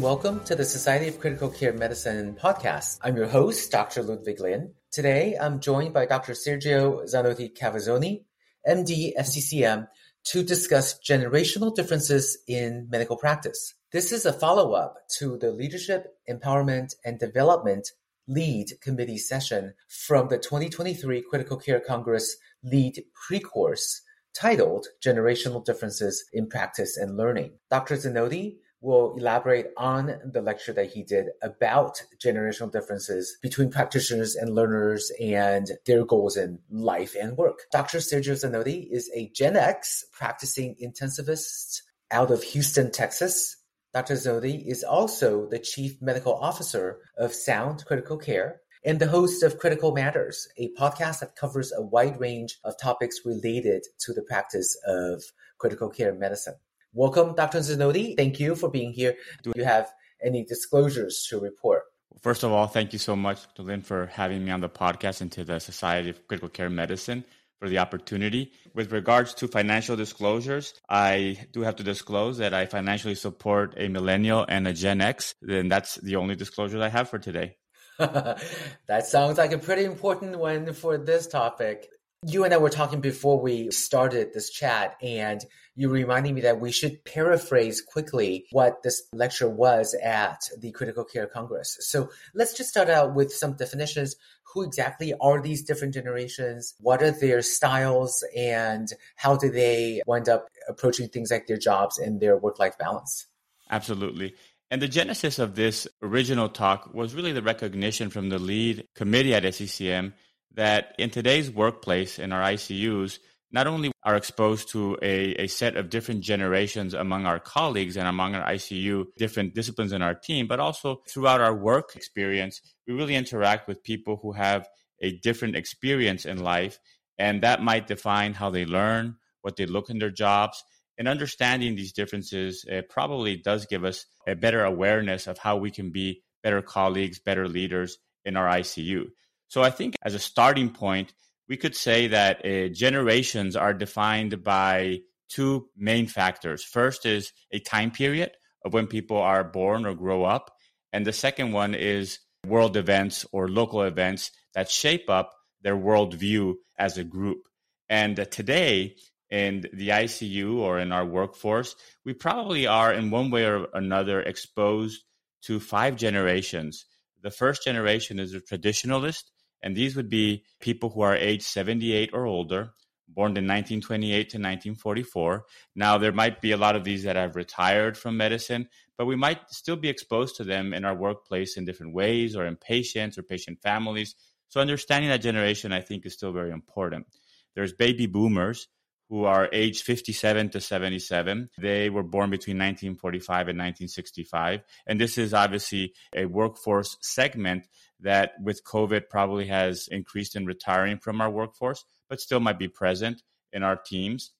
And welcome to the Society of Critical Care Medicine podcast. I'm your host, Dr. Ludwig Lin. Today, I'm joined by Dr. Sergio Zanotti Cavazzoni, MD, FCCM, to discuss generational differences in medical practice. This is a follow up to the Leadership, Empowerment, and Development LEAD committee session from the 2023 Critical Care Congress LEAD pre course titled Generational Differences in Practice and Learning. Dr. Zanotti will elaborate on the lecture that he did about generational differences between practitioners and learners and their goals in life and work. Dr. Sergio Zanotti is a Gen X practicing intensivist out of Houston, Texas. Dr. Zanotti is also the Chief Medical Officer of Sound Critical Care and the host of Critical Matters, a podcast that covers a wide range of topics related to the practice of critical care medicine. Welcome, Dr. Zanotti. Thank you for being here. Do you have any disclosures to report? First of all, thank you so much, Dr. Lin, for having me on the podcast and to the Society of Critical Care Medicine for the opportunity. With regards to financial disclosures, I do have to disclose that I financially support a millennial and a Gen X, and that's the only disclosure I have for today. that sounds like a pretty important one for this topic. You and I were talking before we started this chat, and you reminded me that we should paraphrase quickly what this lecture was at the Critical Care Congress. So let's just start out with some definitions. Who exactly are these different generations? What are their styles? And how do they wind up approaching things like their jobs and their work life balance? Absolutely. And the genesis of this original talk was really the recognition from the lead committee at SCCM that in today's workplace in our ICUs, not only are exposed to a, a set of different generations among our colleagues and among our ICU, different disciplines in our team, but also throughout our work experience, we really interact with people who have a different experience in life. And that might define how they learn, what they look in their jobs. And understanding these differences probably does give us a better awareness of how we can be better colleagues, better leaders in our ICU. So I think as a starting point, we could say that uh, generations are defined by two main factors. First is a time period of when people are born or grow up. And the second one is world events or local events that shape up their worldview as a group. And uh, today, in the ICU or in our workforce, we probably are in one way or another exposed to five generations. The first generation is a traditionalist, and these would be people who are age 78 or older, born in 1928 to 1944. Now, there might be a lot of these that have retired from medicine, but we might still be exposed to them in our workplace in different ways or in patients or patient families. So, understanding that generation, I think, is still very important. There's baby boomers who are aged 57 to 77. They were born between 1945 and 1965. And this is obviously a workforce segment that with COVID probably has increased in retiring from our workforce, but still might be present in our teams.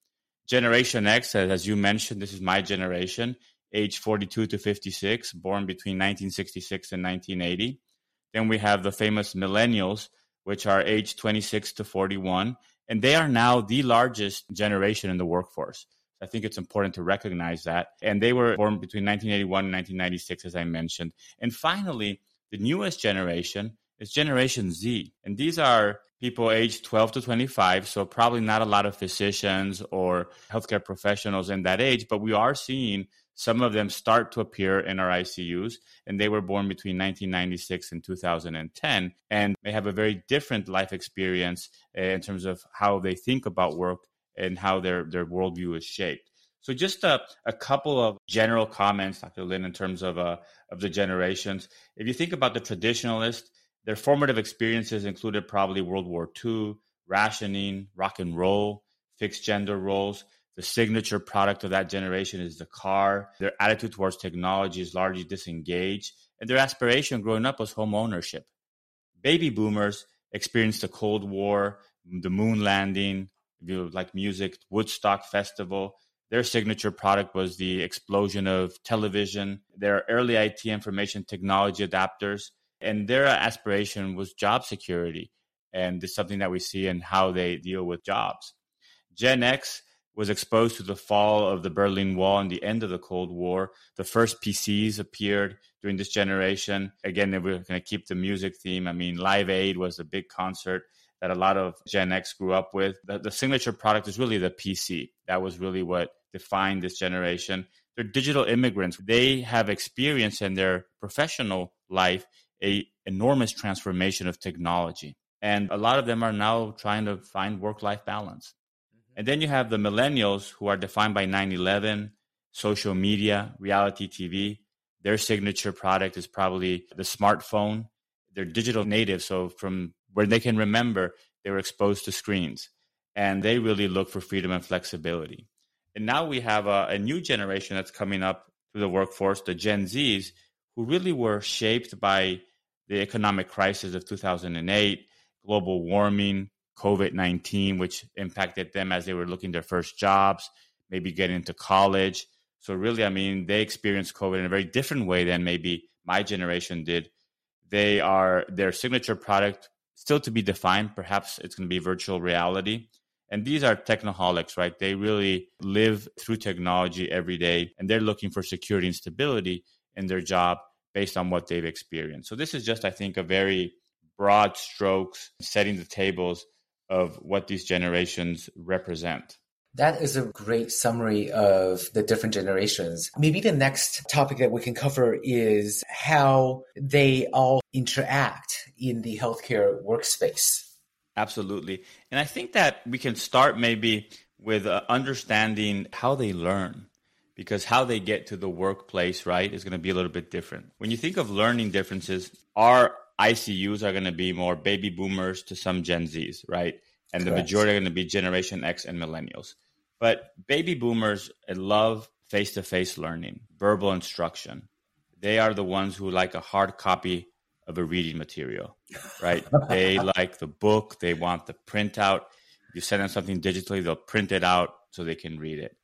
Generation X, as you mentioned, this is my generation, age 42 to 56, born between 1966 and 1980. Then we have the famous millennials, which are age 26 to 41, and they are now the largest generation in the workforce. I think it's important to recognize that. And they were born between 1981 and 1996, as I mentioned. And finally, the newest generation is Generation Z. And these are people aged 12 to 25. So probably not a lot of physicians or healthcare professionals in that age, but we are seeing some of them start to appear in our ICUs, and they were born between 1996 and 2010, and they have a very different life experience eh, in terms of how they think about work and how their, their worldview is shaped. So just a, a couple of general comments, Dr. Lin, in terms of uh, of the generations. If you think about the traditionalist, their formative experiences included probably World War II, rationing, rock and roll, fixed gender roles. The signature product of that generation is the car. Their attitude towards technology is largely disengaged, and their aspiration growing up was home ownership. Baby boomers experienced the Cold War, the moon landing, if you like music, Woodstock Festival, their signature product was the explosion of television, their early IT information technology adapters, and their aspiration was job security. And is something that we see in how they deal with jobs. Gen X, was exposed to the fall of the Berlin Wall and the end of the Cold War. The first PCs appeared during this generation. Again, we're going to keep the music theme. I mean, Live Aid was a big concert that a lot of Gen X grew up with. The, the signature product is really the PC. That was really what defined this generation. They're digital immigrants. They have experienced in their professional life a enormous transformation of technology. And a lot of them are now trying to find work life balance. And then you have the millennials who are defined by 9 11, social media, reality TV. Their signature product is probably the smartphone. They're digital natives. So from where they can remember, they were exposed to screens and they really look for freedom and flexibility. And now we have a, a new generation that's coming up through the workforce, the Gen Zs, who really were shaped by the economic crisis of 2008, global warming, COVID 19, which impacted them as they were looking their first jobs, maybe getting into college. So, really, I mean, they experienced COVID in a very different way than maybe my generation did. They are their signature product still to be defined. Perhaps it's going to be virtual reality. And these are technoholics, right? They really live through technology every day and they're looking for security and stability in their job based on what they've experienced. So this is just, I think, a very broad strokes setting the tables of what these generations represent. That is a great summary of the different generations. Maybe the next topic that we can cover is how they all interact in the healthcare workspace. Absolutely. And I think that we can start maybe with uh, understanding how they learn because how they get to the workplace, right, is going to be a little bit different. When you think of learning differences, our ICUs are going to be more baby boomers to some Gen Zs, right? And Correct. the majority are going to be Generation X and millennials. But baby boomers love face to face learning, verbal instruction. They are the ones who like a hard copy of a reading material, right? they like the book, they want the printout. If you send them something digitally, they'll print it out so they can read it.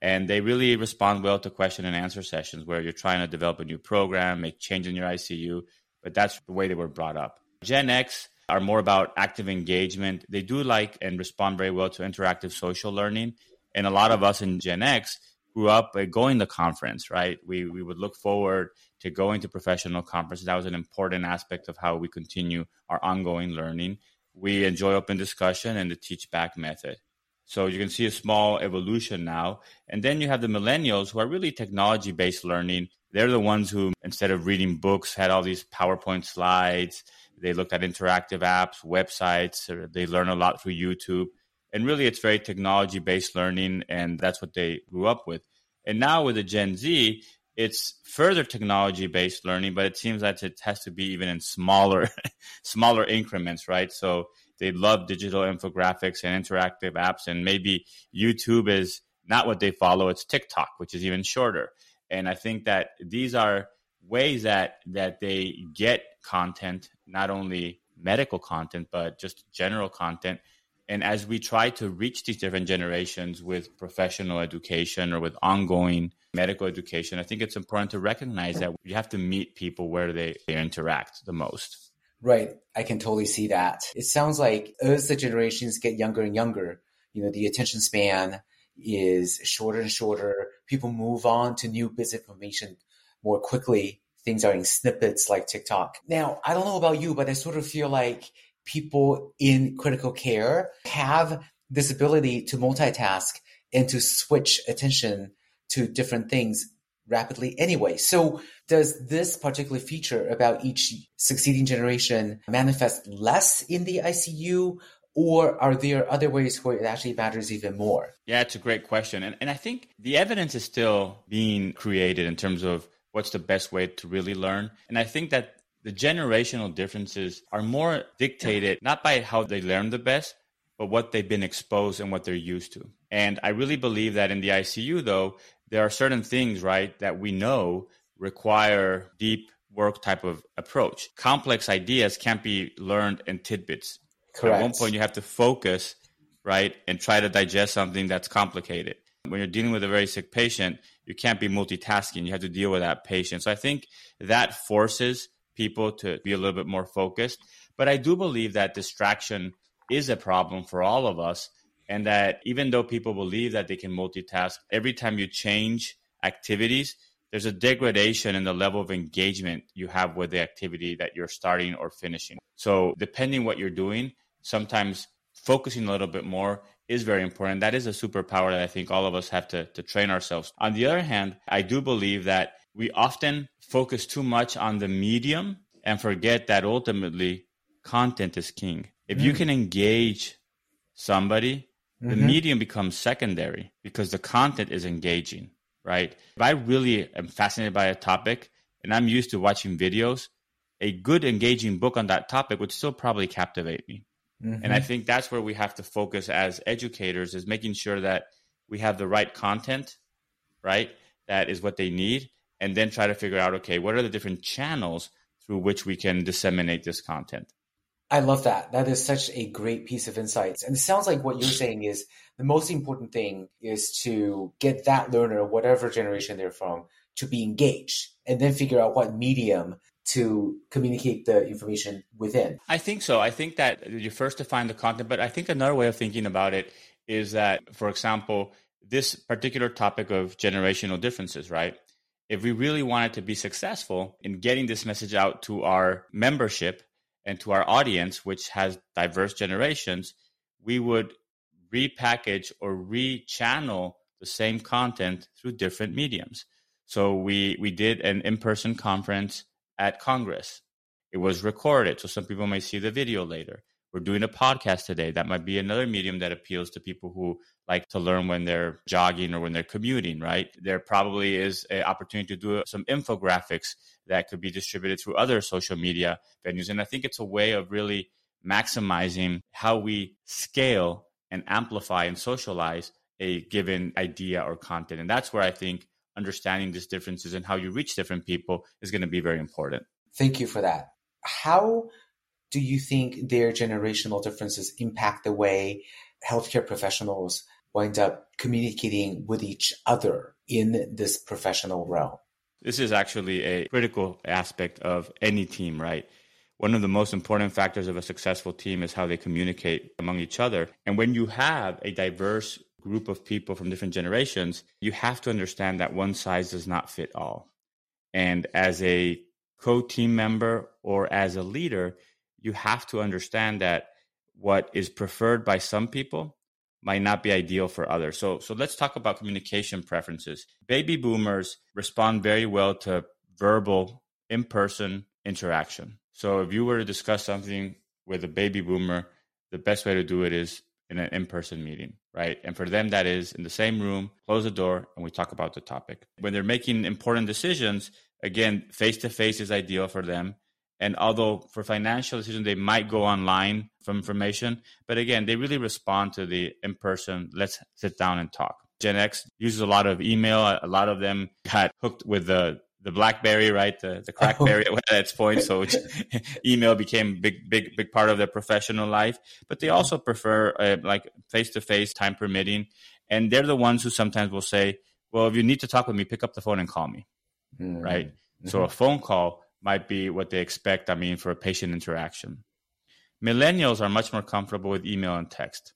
And they really respond well to question and answer sessions where you're trying to develop a new program, make change in your ICU, but that's the way they were brought up. Gen X are more about active engagement. They do like and respond very well to interactive social learning. And a lot of us in Gen X grew up going to conference, right? We, we would look forward to going to professional conferences. That was an important aspect of how we continue our ongoing learning. We enjoy open discussion and the teach back method. So you can see a small evolution now. And then you have the millennials who are really technology based learning. They're the ones who, instead of reading books, had all these PowerPoint slides. They looked at interactive apps, websites. They learn a lot through YouTube. And really, it's very technology based learning. And that's what they grew up with. And now with the Gen Z, it's further technology based learning, but it seems that it has to be even in smaller, smaller increments, right? So they love digital infographics and interactive apps, and maybe YouTube is not what they follow; it's TikTok, which is even shorter. And I think that these are ways that that they get content, not only medical content, but just general content and as we try to reach these different generations with professional education or with ongoing medical education, I think it's important to recognize that you have to meet people where they, they interact the most. Right. I can totally see that. It sounds like as the generations get younger and younger, you know, the attention span is shorter and shorter. People move on to new bits of information more quickly. Things are in snippets like TikTok. Now, I don't know about you, but I sort of feel like people in critical care have this ability to multitask and to switch attention to different things rapidly anyway. So does this particular feature about each succeeding generation manifest less in the ICU or are there other ways where it actually matters even more? Yeah, it's a great question. And, and I think the evidence is still being created in terms of what's the best way to really learn. And I think that the generational differences are more dictated not by how they learn the best, but what they've been exposed and what they're used to. And I really believe that in the ICU, though, there are certain things, right, that we know require deep work type of approach. Complex ideas can't be learned in tidbits. Correct. At one point, you have to focus, right, and try to digest something that's complicated. When you're dealing with a very sick patient, you can't be multitasking. You have to deal with that patient. So I think that forces people to be a little bit more focused. But I do believe that distraction is a problem for all of us. And that even though people believe that they can multitask, every time you change activities, there's a degradation in the level of engagement you have with the activity that you're starting or finishing. So, depending what you're doing, sometimes focusing a little bit more is very important. That is a superpower that I think all of us have to, to train ourselves. On the other hand, I do believe that we often focus too much on the medium and forget that ultimately content is king. If mm. you can engage somebody, mm-hmm. the medium becomes secondary because the content is engaging, right? If I really am fascinated by a topic and I'm used to watching videos, a good engaging book on that topic would still probably captivate me. Mm-hmm. And I think that's where we have to focus as educators is making sure that we have the right content, right? That is what they need. And then try to figure out, okay, what are the different channels through which we can disseminate this content? I love that. That is such a great piece of insights. And it sounds like what you're saying is the most important thing is to get that learner, whatever generation they're from, to be engaged and then figure out what medium to communicate the information within. I think so. I think that you first define the content, but I think another way of thinking about it is that, for example, this particular topic of generational differences, right? If we really wanted to be successful in getting this message out to our membership and to our audience, which has diverse generations, we would repackage or rechannel the same content through different mediums. So we we did an in-person conference at Congress. It was recorded, so some people may see the video later. We're doing a podcast today. That might be another medium that appeals to people who like to learn when they're jogging or when they're commuting, right? There probably is an opportunity to do some infographics that could be distributed through other social media venues. And I think it's a way of really maximizing how we scale and amplify and socialize a given idea or content. And that's where I think understanding these differences and how you reach different people is going to be very important. Thank you for that. How do you think their generational differences impact the way healthcare professionals wind up communicating with each other in this professional realm? This is actually a critical aspect of any team, right? One of the most important factors of a successful team is how they communicate among each other. And when you have a diverse group of people from different generations, you have to understand that one size does not fit all. And as a co team member or as a leader, you have to understand that what is preferred by some people might not be ideal for others. So, so let's talk about communication preferences. Baby boomers respond very well to verbal, in person interaction. So, if you were to discuss something with a baby boomer, the best way to do it is in an in person meeting right? And for them, that is in the same room, close the door, and we talk about the topic. When they're making important decisions, again, face to face is ideal for them. And although for financial decisions, they might go online for information, but again, they really respond to the in person, let's sit down and talk. Gen X uses a lot of email. A lot of them got hooked with the the BlackBerry, right? The the CrackBerry oh. at its point. So email became big, big, big part of their professional life. But they also prefer uh, like face to face, time permitting, and they're the ones who sometimes will say, "Well, if you need to talk with me, pick up the phone and call me." Mm-hmm. Right. Mm-hmm. So a phone call might be what they expect. I mean, for a patient interaction. Millennials are much more comfortable with email and text.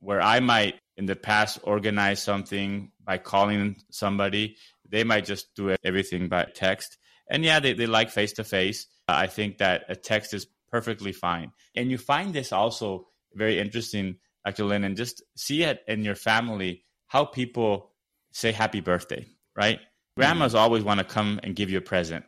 Where I might in the past organize something by calling somebody they might just do everything by text. And yeah, they, they like face to face. I think that a text is perfectly fine. And you find this also very interesting, Dr. Lin, and just see it in your family how people say happy birthday, right? Grandmas mm-hmm. always want to come and give you a present.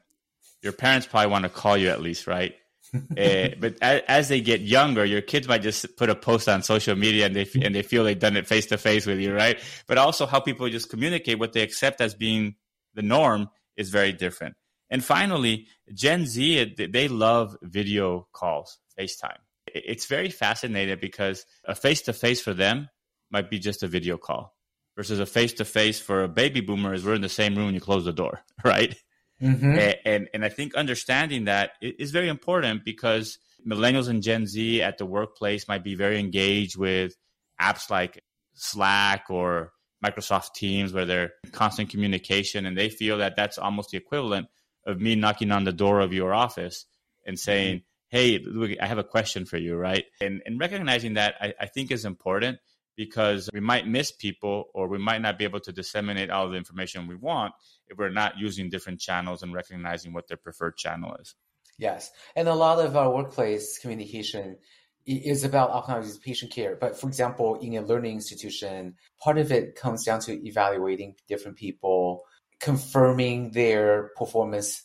Your parents probably want to call you at least, right? Uh, but as, as, they get younger, your kids might just put a post on social media and they and they feel they've done it face to face with you, right? But also how people just communicate what they accept as being the norm is very different. And finally, Gen Z they love video calls, FaceTime. It's very fascinating because a face to face for them might be just a video call versus a face to face for a baby boomer is we're in the same room and you close the door, right? Mm-hmm. And, and, and I think understanding that is very important because millennials and Gen Z at the workplace might be very engaged with apps like Slack or Microsoft Teams where they're constant communication and they feel that that's almost the equivalent of me knocking on the door of your office and saying, mm-hmm. Hey, I have a question for you, right? And, and recognizing that I, I think is important because we might miss people or we might not be able to disseminate all the information we want if we're not using different channels and recognizing what their preferred channel is. Yes. And a lot of our workplace communication is about optimizing patient care. But for example, in a learning institution, part of it comes down to evaluating different people, confirming their performance.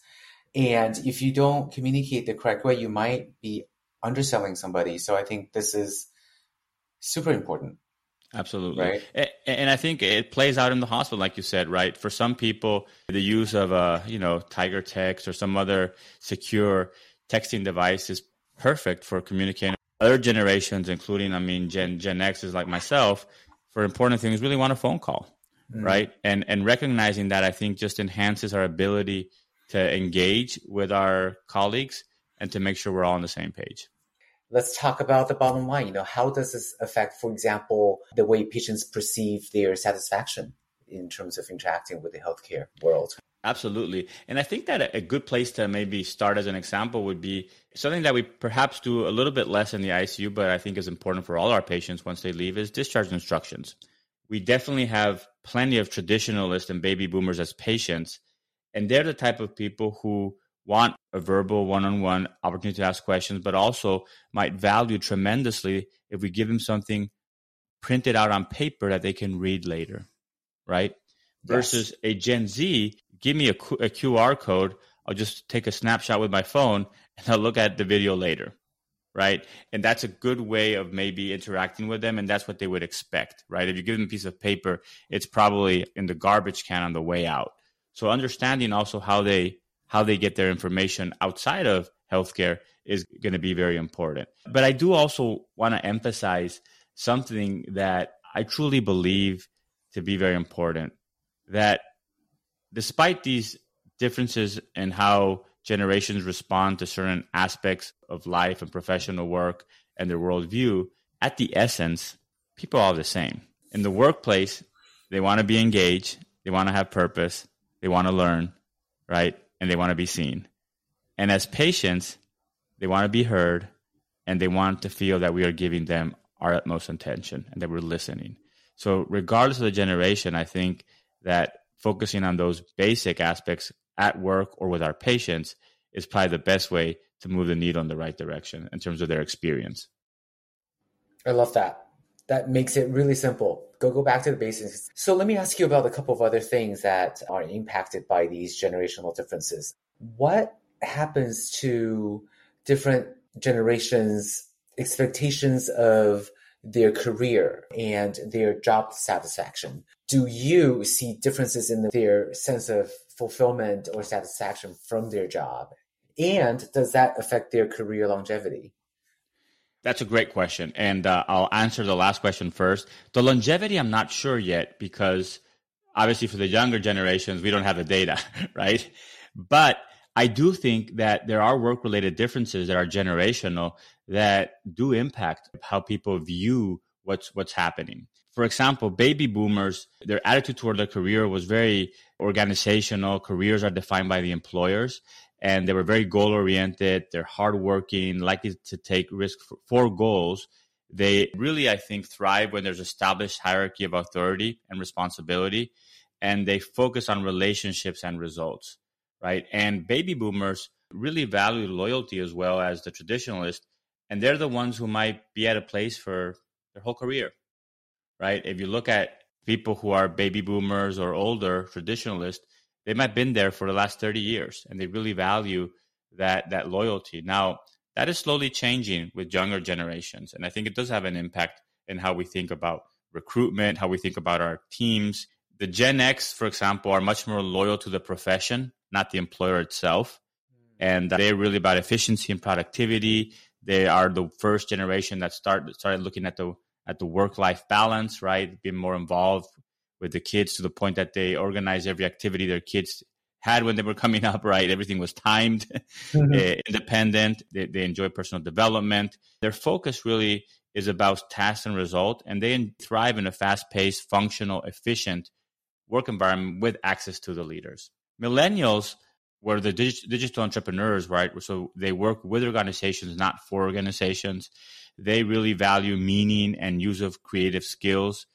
And if you don't communicate the correct way, you might be underselling somebody. So I think this is super important. Absolutely. Right. And I think it plays out in the hospital, like you said, right? For some people, the use of a, you know, Tiger Text or some other secure texting device is perfect for communicating. Other generations, including, I mean, Gen, Gen X is like myself, for important things, really want a phone call, mm. right? And, and recognizing that, I think just enhances our ability to engage with our colleagues and to make sure we're all on the same page let's talk about the bottom line. You know, how does this affect, for example, the way patients perceive their satisfaction in terms of interacting with the healthcare world? Absolutely. And I think that a good place to maybe start as an example would be something that we perhaps do a little bit less in the ICU, but I think is important for all our patients once they leave is discharge instructions. We definitely have plenty of traditionalists and baby boomers as patients, and they're the type of people who want a verbal one-on-one opportunity to ask questions, but also might value tremendously if we give them something printed out on paper that they can read later, right? Yes. Versus a Gen Z, give me a, a QR code. I'll just take a snapshot with my phone and I'll look at the video later, right? And that's a good way of maybe interacting with them, and that's what they would expect, right? If you give them a piece of paper, it's probably in the garbage can on the way out. So understanding also how they how they get their information outside of healthcare is going to be very important. But I do also want to emphasize something that I truly believe to be very important that despite these differences in how generations respond to certain aspects of life and professional work and their worldview, at the essence, people are the same. In the workplace, they want to be engaged, they want to have purpose, they want to learn, right? And they want to be seen. And as patients, they want to be heard and they want to feel that we are giving them our utmost attention and that we're listening. So, regardless of the generation, I think that focusing on those basic aspects at work or with our patients is probably the best way to move the needle in the right direction in terms of their experience. I love that. That makes it really simple. Go go back to the basics. So let me ask you about a couple of other things that are impacted by these generational differences. What happens to different generations' expectations of their career and their job satisfaction? Do you see differences in their sense of fulfillment or satisfaction from their job? And does that affect their career longevity? That's a great question. And uh, I'll answer the last question first. The longevity, I'm not sure yet because obviously for the younger generations, we don't have the data, right? But I do think that there are work related differences that are generational that do impact how people view what's what's happening. For example, baby boomers, their attitude toward their career was very organizational. Careers are defined by the employers and they were very goal oriented. They're hardworking, likely to take risk for, for, goals. They really, I think, thrive when there's established hierarchy of authority and responsibility, and they focus on relationships and results, right? And baby boomers really value loyalty as well as the traditionalist, and they're the ones who might be at a place for their whole career, right? If you look at people who are baby boomers or older traditionalists, they might have been there for the last 30 years and they really value that that loyalty. Now, that is slowly changing with younger generations. And I think it does have an impact in how we think about recruitment, how we think about our teams. The Gen X, for example, are much more loyal to the profession, not the employer itself. Hmm. And they're really about efficiency and productivity. They are the first generation that start, started looking at the at the work life balance, right? Being more involved with the kids to the point that they organize every activity their kids had when they were coming up, right? Everything was timed, mm-hmm. uh, independent. They, they enjoy personal development. Their focus really is about task and result, and they thrive in a fast paced, functional, efficient work environment with access to the leaders. Millennials were the dig- digital entrepreneurs, right? So they work with organizations, not for organizations. They really value meaning and use of creative skills.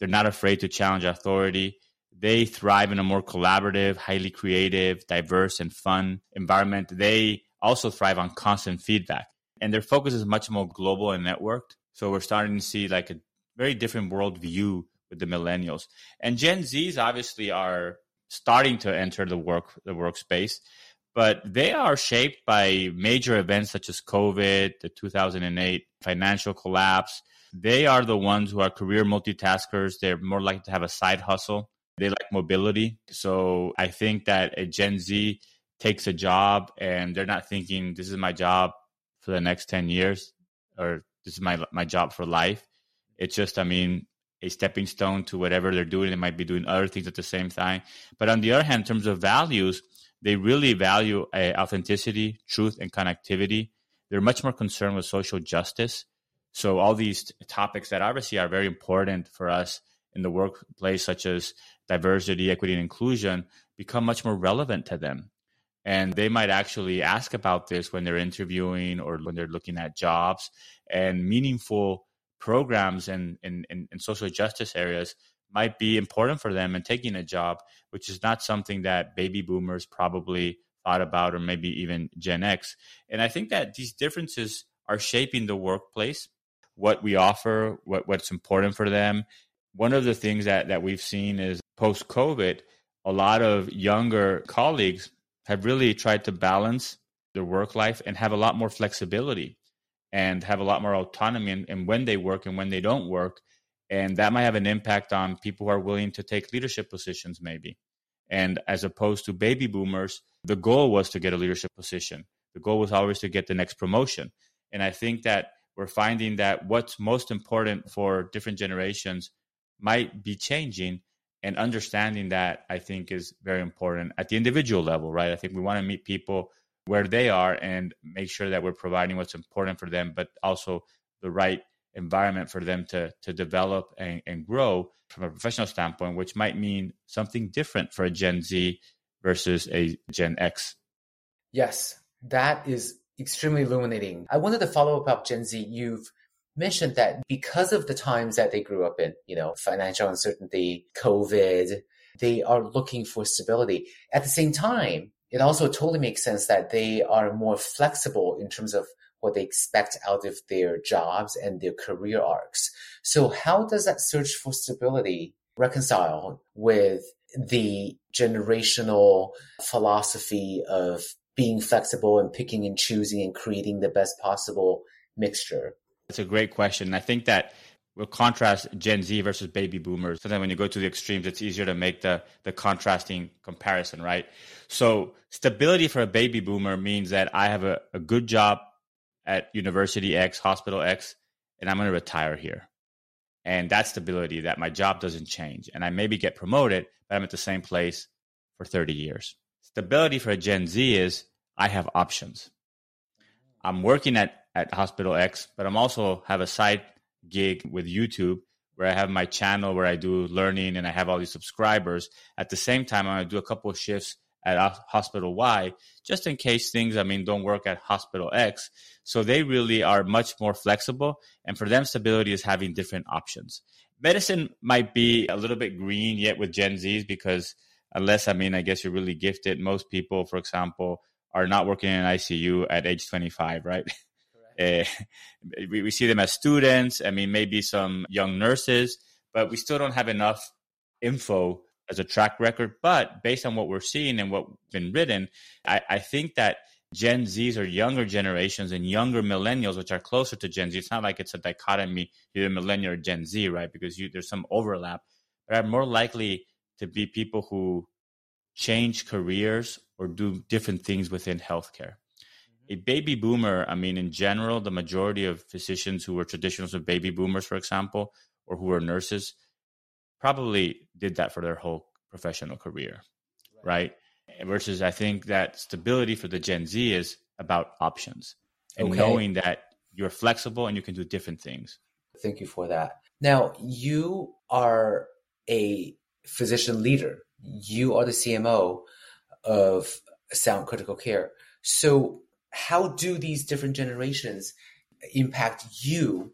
They're not afraid to challenge authority. They thrive in a more collaborative, highly creative, diverse, and fun environment. They also thrive on constant feedback. And their focus is much more global and networked. So we're starting to see like a very different worldview with the millennials. And Gen Zs obviously are starting to enter the work the workspace, but they are shaped by major events such as COVID, the 2008 financial collapse. They are the ones who are career multitaskers. They're more likely to have a side hustle. They like mobility. So I think that a Gen Z takes a job and they're not thinking this is my job for the next 10 years or this is my my job for life. It's just I mean a stepping stone to whatever they're doing. They might be doing other things at the same time. But on the other hand, in terms of values, they really value uh, authenticity, truth, and connectivity. They're much more concerned with social justice. So all these topics that obviously are very important for us in the workplace, such as diversity, equity, and inclusion, become much more relevant to them. And they might actually ask about this when they're interviewing or when they're looking at jobs and meaningful programs and in, in, in, social justice areas might be important for them in taking a job, which is not something that baby boomers probably thought about or maybe even Gen X. And I think that these differences are shaping the workplace, what we offer, what, what's important for them. One of the things that, that we've seen is post COVID, a lot of younger colleagues have really tried to balance their work life and have a lot more flexibility and have a lot more autonomy in, in when they work and when they don't work. And that might have an impact on people who are willing to take leadership positions, maybe. And as opposed to baby boomers, the goal was to get a leadership position. The goal was always to get the next promotion. And I think that we're finding that what's most important for different generations might be changing. And understanding that, I think, is very important at the individual level, right? I think we want to meet people where they are and make sure that we're providing what's important for them, but also the right environment for them to to develop and, and grow from a professional standpoint, which might mean something different for a Gen Z versus a Gen X. Yes, that is extremely illuminating. I wanted to follow up about Gen Z. You've mentioned that because of the times that they grew up in, you know, financial uncertainty, COVID, they are looking for stability. At the same time, it also totally makes sense that they are more flexible in terms of what they expect out of their jobs and their career arcs. So how does that search for stability reconcile with the generational philosophy of being flexible and picking and choosing and creating the best possible mixture? It's a great question. I think that we'll contrast Gen Z versus baby boomers. Sometimes when you go to the extremes, it's easier to make the the contrasting comparison, right? So stability for a baby boomer means that I have a, a good job at University X, Hospital X, and I'm going to retire here. And that's stability that my job doesn't change. And I maybe get promoted, but I'm at the same place for 30 years. Stability for a Gen Z is I have options. I'm working at, at Hospital X, but I'm also have a side gig with YouTube where I have my channel where I do learning and I have all these subscribers. At the same time, I'm going to do a couple of shifts at Hospital Y just in case things, I mean, don't work at Hospital X. So they really are much more flexible. And for them, stability is having different options. Medicine might be a little bit green yet with Gen Zs because unless, I mean, I guess you're really gifted, most people, for example, are not working in ICU at age 25, right? Uh, we, we see them as students. I mean, maybe some young nurses, but we still don't have enough info as a track record. But based on what we're seeing and what's been written, I, I think that Gen Zs or younger generations and younger millennials, which are closer to Gen Z, it's not like it's a dichotomy, either millennial or Gen Z, right? Because you, there's some overlap, but are more likely to be people who change careers or do different things within healthcare mm-hmm. a baby boomer, I mean, in general, the majority of physicians who were traditionals of baby boomers, for example, or who were nurses, probably did that for their whole professional career, right? right? Versus, I think that stability for the Gen Z is about options and okay. knowing that you're flexible and you can do different things. Thank you for that. Now, you are a physician leader. You are the CMO of Sound Critical Care. So, how do these different generations impact you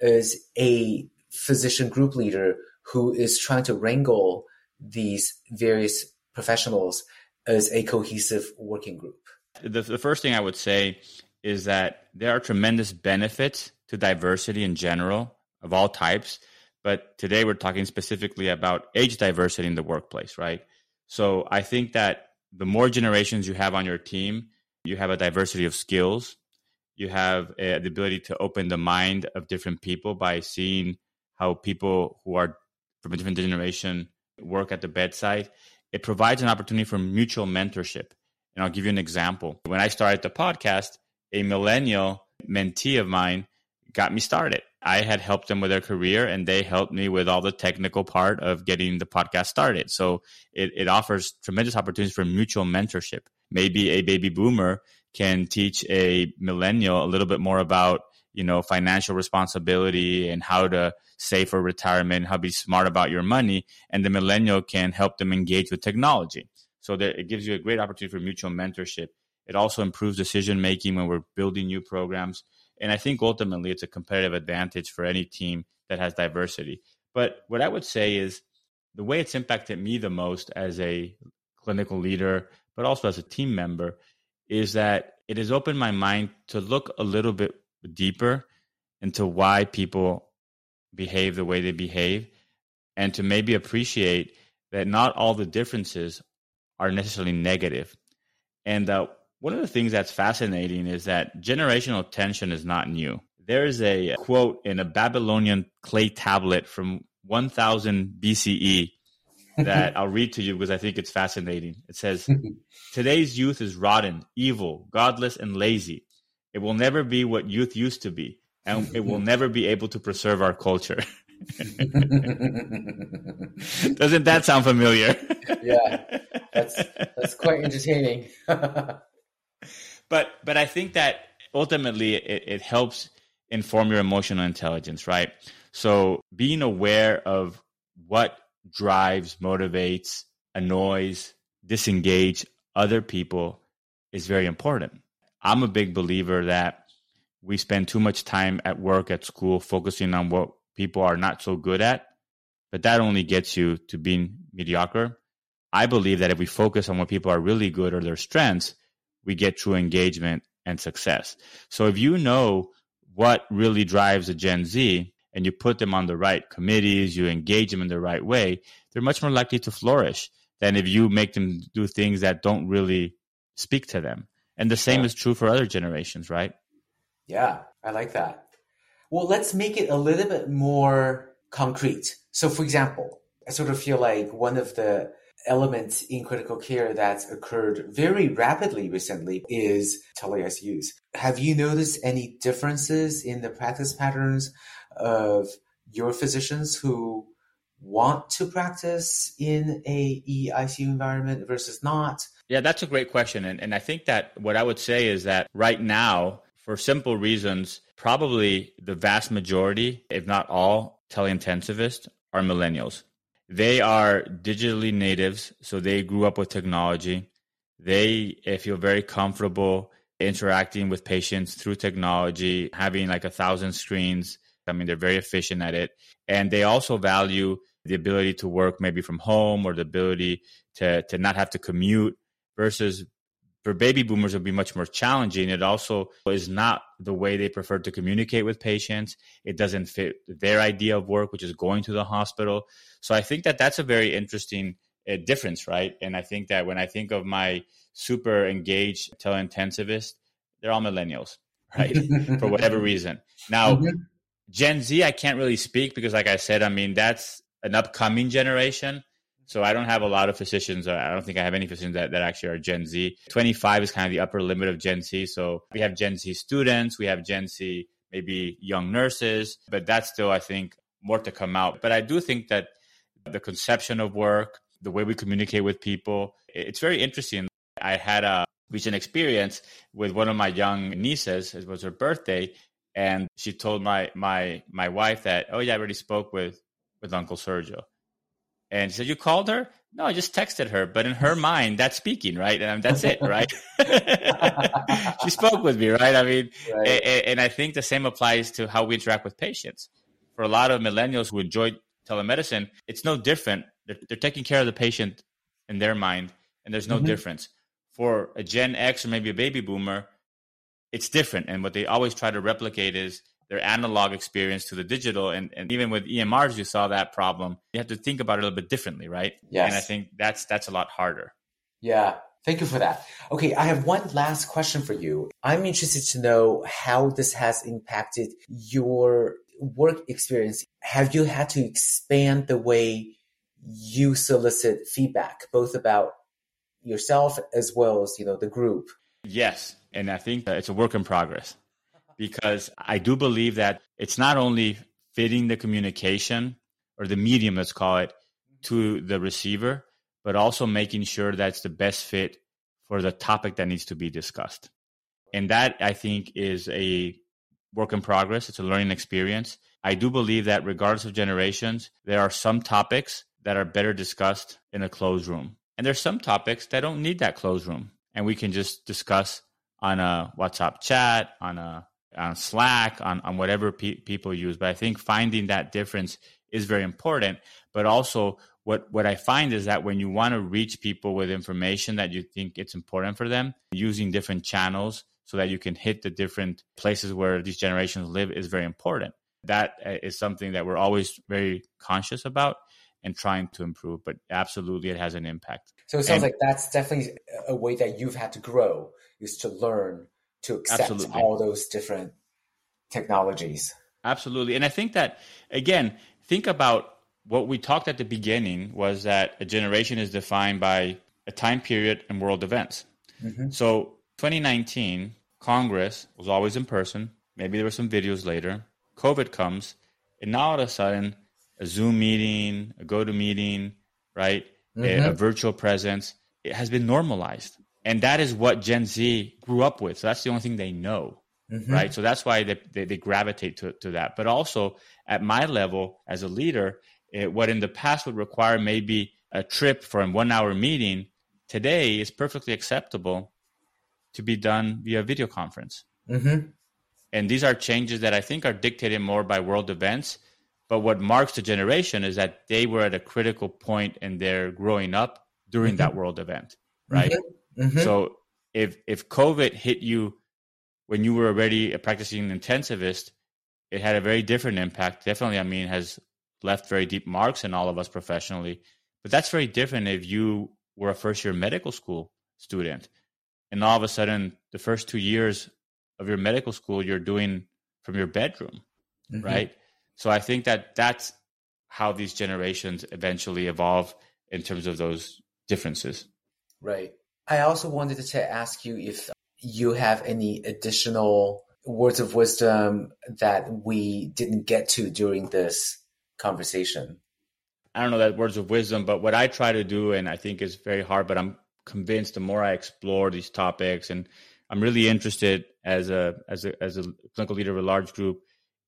as a physician group leader who is trying to wrangle these various professionals as a cohesive working group? The, the first thing I would say is that there are tremendous benefits to diversity in general of all types. But today we're talking specifically about age diversity in the workplace, right? So I think that the more generations you have on your team, you have a diversity of skills. You have uh, the ability to open the mind of different people by seeing how people who are from a different generation work at the bedside. It provides an opportunity for mutual mentorship. And I'll give you an example. When I started the podcast, a millennial mentee of mine got me started. I had helped them with their career and they helped me with all the technical part of getting the podcast started. So it, it offers tremendous opportunities for mutual mentorship. Maybe a baby boomer can teach a millennial a little bit more about, you know, financial responsibility and how to save for retirement, how to be smart about your money. And the millennial can help them engage with technology. So it gives you a great opportunity for mutual mentorship. It also improves decision making when we're building new programs. And I think ultimately it's a competitive advantage for any team that has diversity. But what I would say is the way it's impacted me the most as a clinical leader, but also as a team member, is that it has opened my mind to look a little bit deeper into why people behave the way they behave and to maybe appreciate that not all the differences are necessarily negative. And uh, one of the things that's fascinating is that generational tension is not new. There is a quote in a Babylonian clay tablet from 1000 BCE that I'll read to you because I think it's fascinating. It says, Today's youth is rotten, evil, godless, and lazy. It will never be what youth used to be, and it will never be able to preserve our culture. Doesn't that sound familiar? yeah, that's that's quite entertaining. But but I think that ultimately it, it helps inform your emotional intelligence, right? So being aware of what drives, motivates, annoys, disengage other people is very important. I'm a big believer that we spend too much time at work, at school, focusing on what people are not so good at, but that only gets you to being mediocre. I believe that if we focus on what people are really good or their strengths, we get true engagement and success. So if you know what really drives a Gen Z and you put them on the right committees, you engage them in the right way, they're much more likely to flourish than if you make them do things that don't really speak to them. And the same yeah. is true for other generations, right? Yeah, I like that. Well, let's make it a little bit more concrete. So, for example, I sort of feel like one of the element in critical care that's occurred very rapidly recently is tele-ICUs. Have you noticed any differences in the practice patterns of your physicians who want to practice in a EICU environment versus not? Yeah, that's a great question. And, and I think that what I would say is that right now, for simple reasons, probably the vast majority, if not all, teleintensivists are millennials. They are digitally natives, so they grew up with technology. They eh, feel very comfortable interacting with patients through technology, having like a thousand screens. I mean, they're very efficient at it. And they also value the ability to work maybe from home or the ability to, to not have to commute versus for baby boomers it would be much more challenging. It also is not the way they prefer to communicate with patients. It doesn't fit their idea of work which is going to the hospital. So i think that that's a very interesting uh, difference right? And i think that when i think of my super engaged teleintensivist they're all millennials right? For whatever reason. Now mm-hmm. gen z i can't really speak because like i said i mean that's an upcoming generation so I don't have a lot of physicians. Uh, I don't think I have any physicians that, that actually are Gen Z. 25 is kind of the upper limit of Gen Z. So we have Gen Z students, we have Gen Z, maybe young nurses, but that's still, I think, more to come out. But I do think that the conception of work, the way we communicate with people, it's very interesting. I had a recent experience with one of my young nieces. It was her birthday, and she told my my my wife that, oh yeah, I already spoke with with Uncle Sergio. And she said, You called her? No, I just texted her. But in her mind, that's speaking, right? And that's it, right? she spoke with me, right? I mean, right. And, and I think the same applies to how we interact with patients. For a lot of millennials who enjoy telemedicine, it's no different. They're, they're taking care of the patient in their mind, and there's no mm-hmm. difference. For a Gen X or maybe a baby boomer, it's different. And what they always try to replicate is their analog experience to the digital. And, and even with EMRs, you saw that problem. You have to think about it a little bit differently, right? Yes. And I think that's that's a lot harder. Yeah. Thank you for that. Okay, I have one last question for you. I'm interested to know how this has impacted your work experience. Have you had to expand the way you solicit feedback, both about yourself as well as you know the group? Yes, and I think uh, it's a work in progress because I do believe that it's not only fitting the communication or the medium, let's call it, to the receiver, but also making sure that's the best fit for the topic that needs to be discussed. And that I think is a work in progress. It's a learning experience. I do believe that regardless of generations, there are some topics that are better discussed in a closed room. And there's some topics that don't need that closed room. And we can just discuss on a WhatsApp chat, on a on Slack, on, on whatever pe- people use. But I think finding that difference is very important. But also, what, what I find is that when you want to reach people with information that you think it's important for them, using different channels so that you can hit the different places where these generations live is very important. That uh, something that we're always very conscious about and trying to improve, but absolutely it has an impact. So it sounds and, like that's definitely a way that you've had to grow is to learn to accept absolutely. all those different technologies. Absolutely. And I think that, again, think about what we talked at the beginning was that a generation is defined by a time period and world events. Mm-hmm. So 2019, Congress was always in person. Maybe there were some videos later. COVID comes, and now all of a sudden, a Zoom meeting, a GoToMeeting, right? Mm-hmm. A, a virtual presence, it has been normalized and that is what Gen Z grew up with. So that's the only thing they know, mm-hmm. right? So that's why they, they, they gravitate to, to that. But also at my level as a leader, it, what in the past would require maybe a trip for a one hour meeting today is perfectly acceptable to be done via video conference. Mm-hmm. And these are changes that I think are dictated more by world events. But what marks the generation is that they were at a critical point in their growing up during mm-hmm. that world event, right? Mm-hmm. Mm-hmm. So if if COVID hit you when you were already a practicing intensivist, it had a very different impact. Definitely, I mean, has left very deep marks in all of us professionally. But that's very different if you were a first year medical school student, and all of a sudden, the first two years of your medical school, you're doing from your bedroom, mm-hmm. right? So I think that that's how these generations eventually evolve in terms of those differences. Right. I also wanted to ask you if you have any additional words of wisdom that we didn't get to during this conversation. I don't know that words of wisdom, but what I try to do, and I think is very hard, but I'm convinced the more I explore these topics, and I'm really interested as a as a as a clinical leader of a large group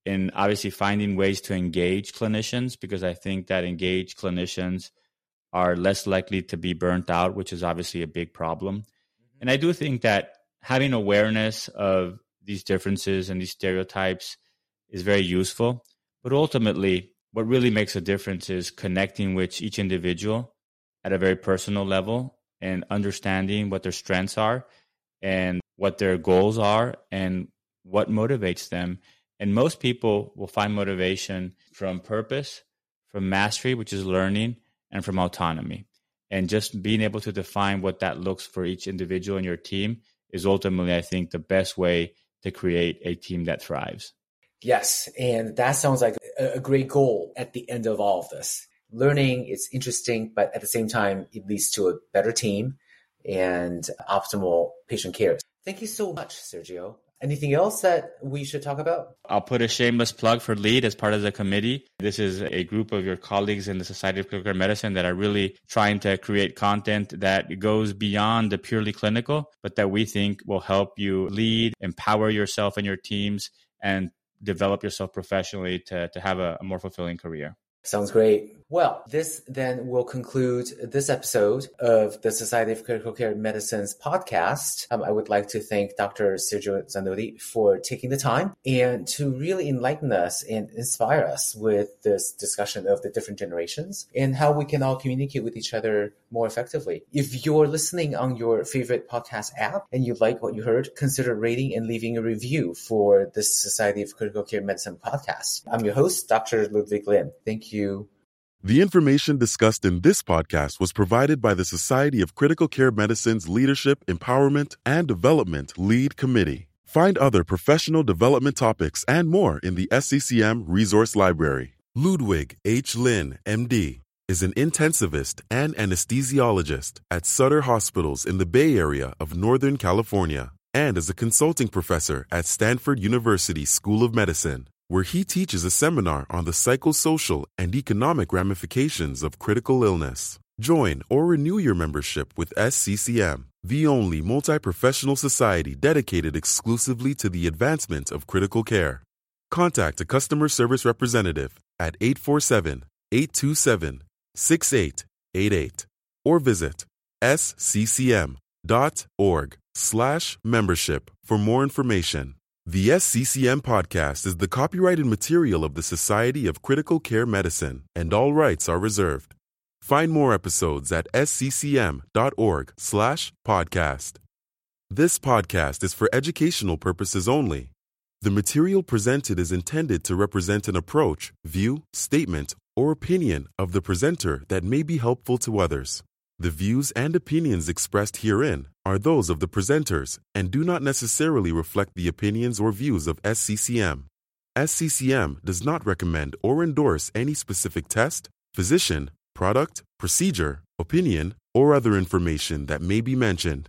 in obviously finding ways to engage clinicians because I think that engaged clinicians are less likely to be burnt out, which is obviously a big problem. Mm-hmm. And I do think that having awareness of these differences and these stereotypes is very useful. But ultimately, what really makes a difference is connecting with each individual at a very personal level and understanding what their strengths are and what their goals are and what motivates them. And most people will find motivation from purpose, from mastery, which is learning, and from autonomy. And just being able to define what that looks for each individual in your team is ultimately, I think, the best way to create a team that thrives. Yes. And that sounds like a great goal at the end of all of this. Learning is interesting, but at the same time, it leads to a better team and optimal patient care. Thank you so much, Sergio. Anything else that we should talk about? I'll put a shameless plug for LEAD as part of the committee. This is a group of your colleagues in the Society of Clinical Medicine that are really trying to create content that goes beyond the purely clinical, but that we think will help you lead, empower yourself and your teams, and develop yourself professionally to, to have a, a more fulfilling career. Sounds great. Well, this then will conclude this episode of the Society of Critical Care Medicine's podcast. Um, I would like to thank Dr. Sergio Zanotti for taking the time and to really enlighten us and inspire us with this discussion of the different generations and how we can all communicate with each other more effectively. If you're listening on your favorite podcast app and you like what you heard, consider rating and leaving a review for the Society of Critical Care Medicine podcast. I'm your host, Dr. Ludwig Lin. Thank you the information discussed in this podcast was provided by the Society of Critical Care Medicine's Leadership, Empowerment, and Development Lead Committee. Find other professional development topics and more in the SCCM Resource Library. Ludwig H. Lin, MD, is an intensivist and anesthesiologist at Sutter Hospitals in the Bay Area of Northern California and is a consulting professor at Stanford University School of Medicine where he teaches a seminar on the psychosocial and economic ramifications of critical illness. Join or renew your membership with SCCM, the only multi professional society dedicated exclusively to the advancement of critical care. Contact a customer service representative at 847 827 6888 or visit sccm.org slash membership for more information. The SCCM podcast is the copyrighted material of the Society of Critical Care Medicine, and all rights are reserved. Find more episodes at sccm.org/podcast. This podcast is for educational purposes only. The material presented is intended to represent an approach, view, statement, or opinion of the presenter that may be helpful to others. The views and opinions expressed herein are those of the presenters and do not necessarily reflect the opinions or views of SCCM. SCCM does not recommend or endorse any specific test, physician, product, procedure, opinion, or other information that may be mentioned.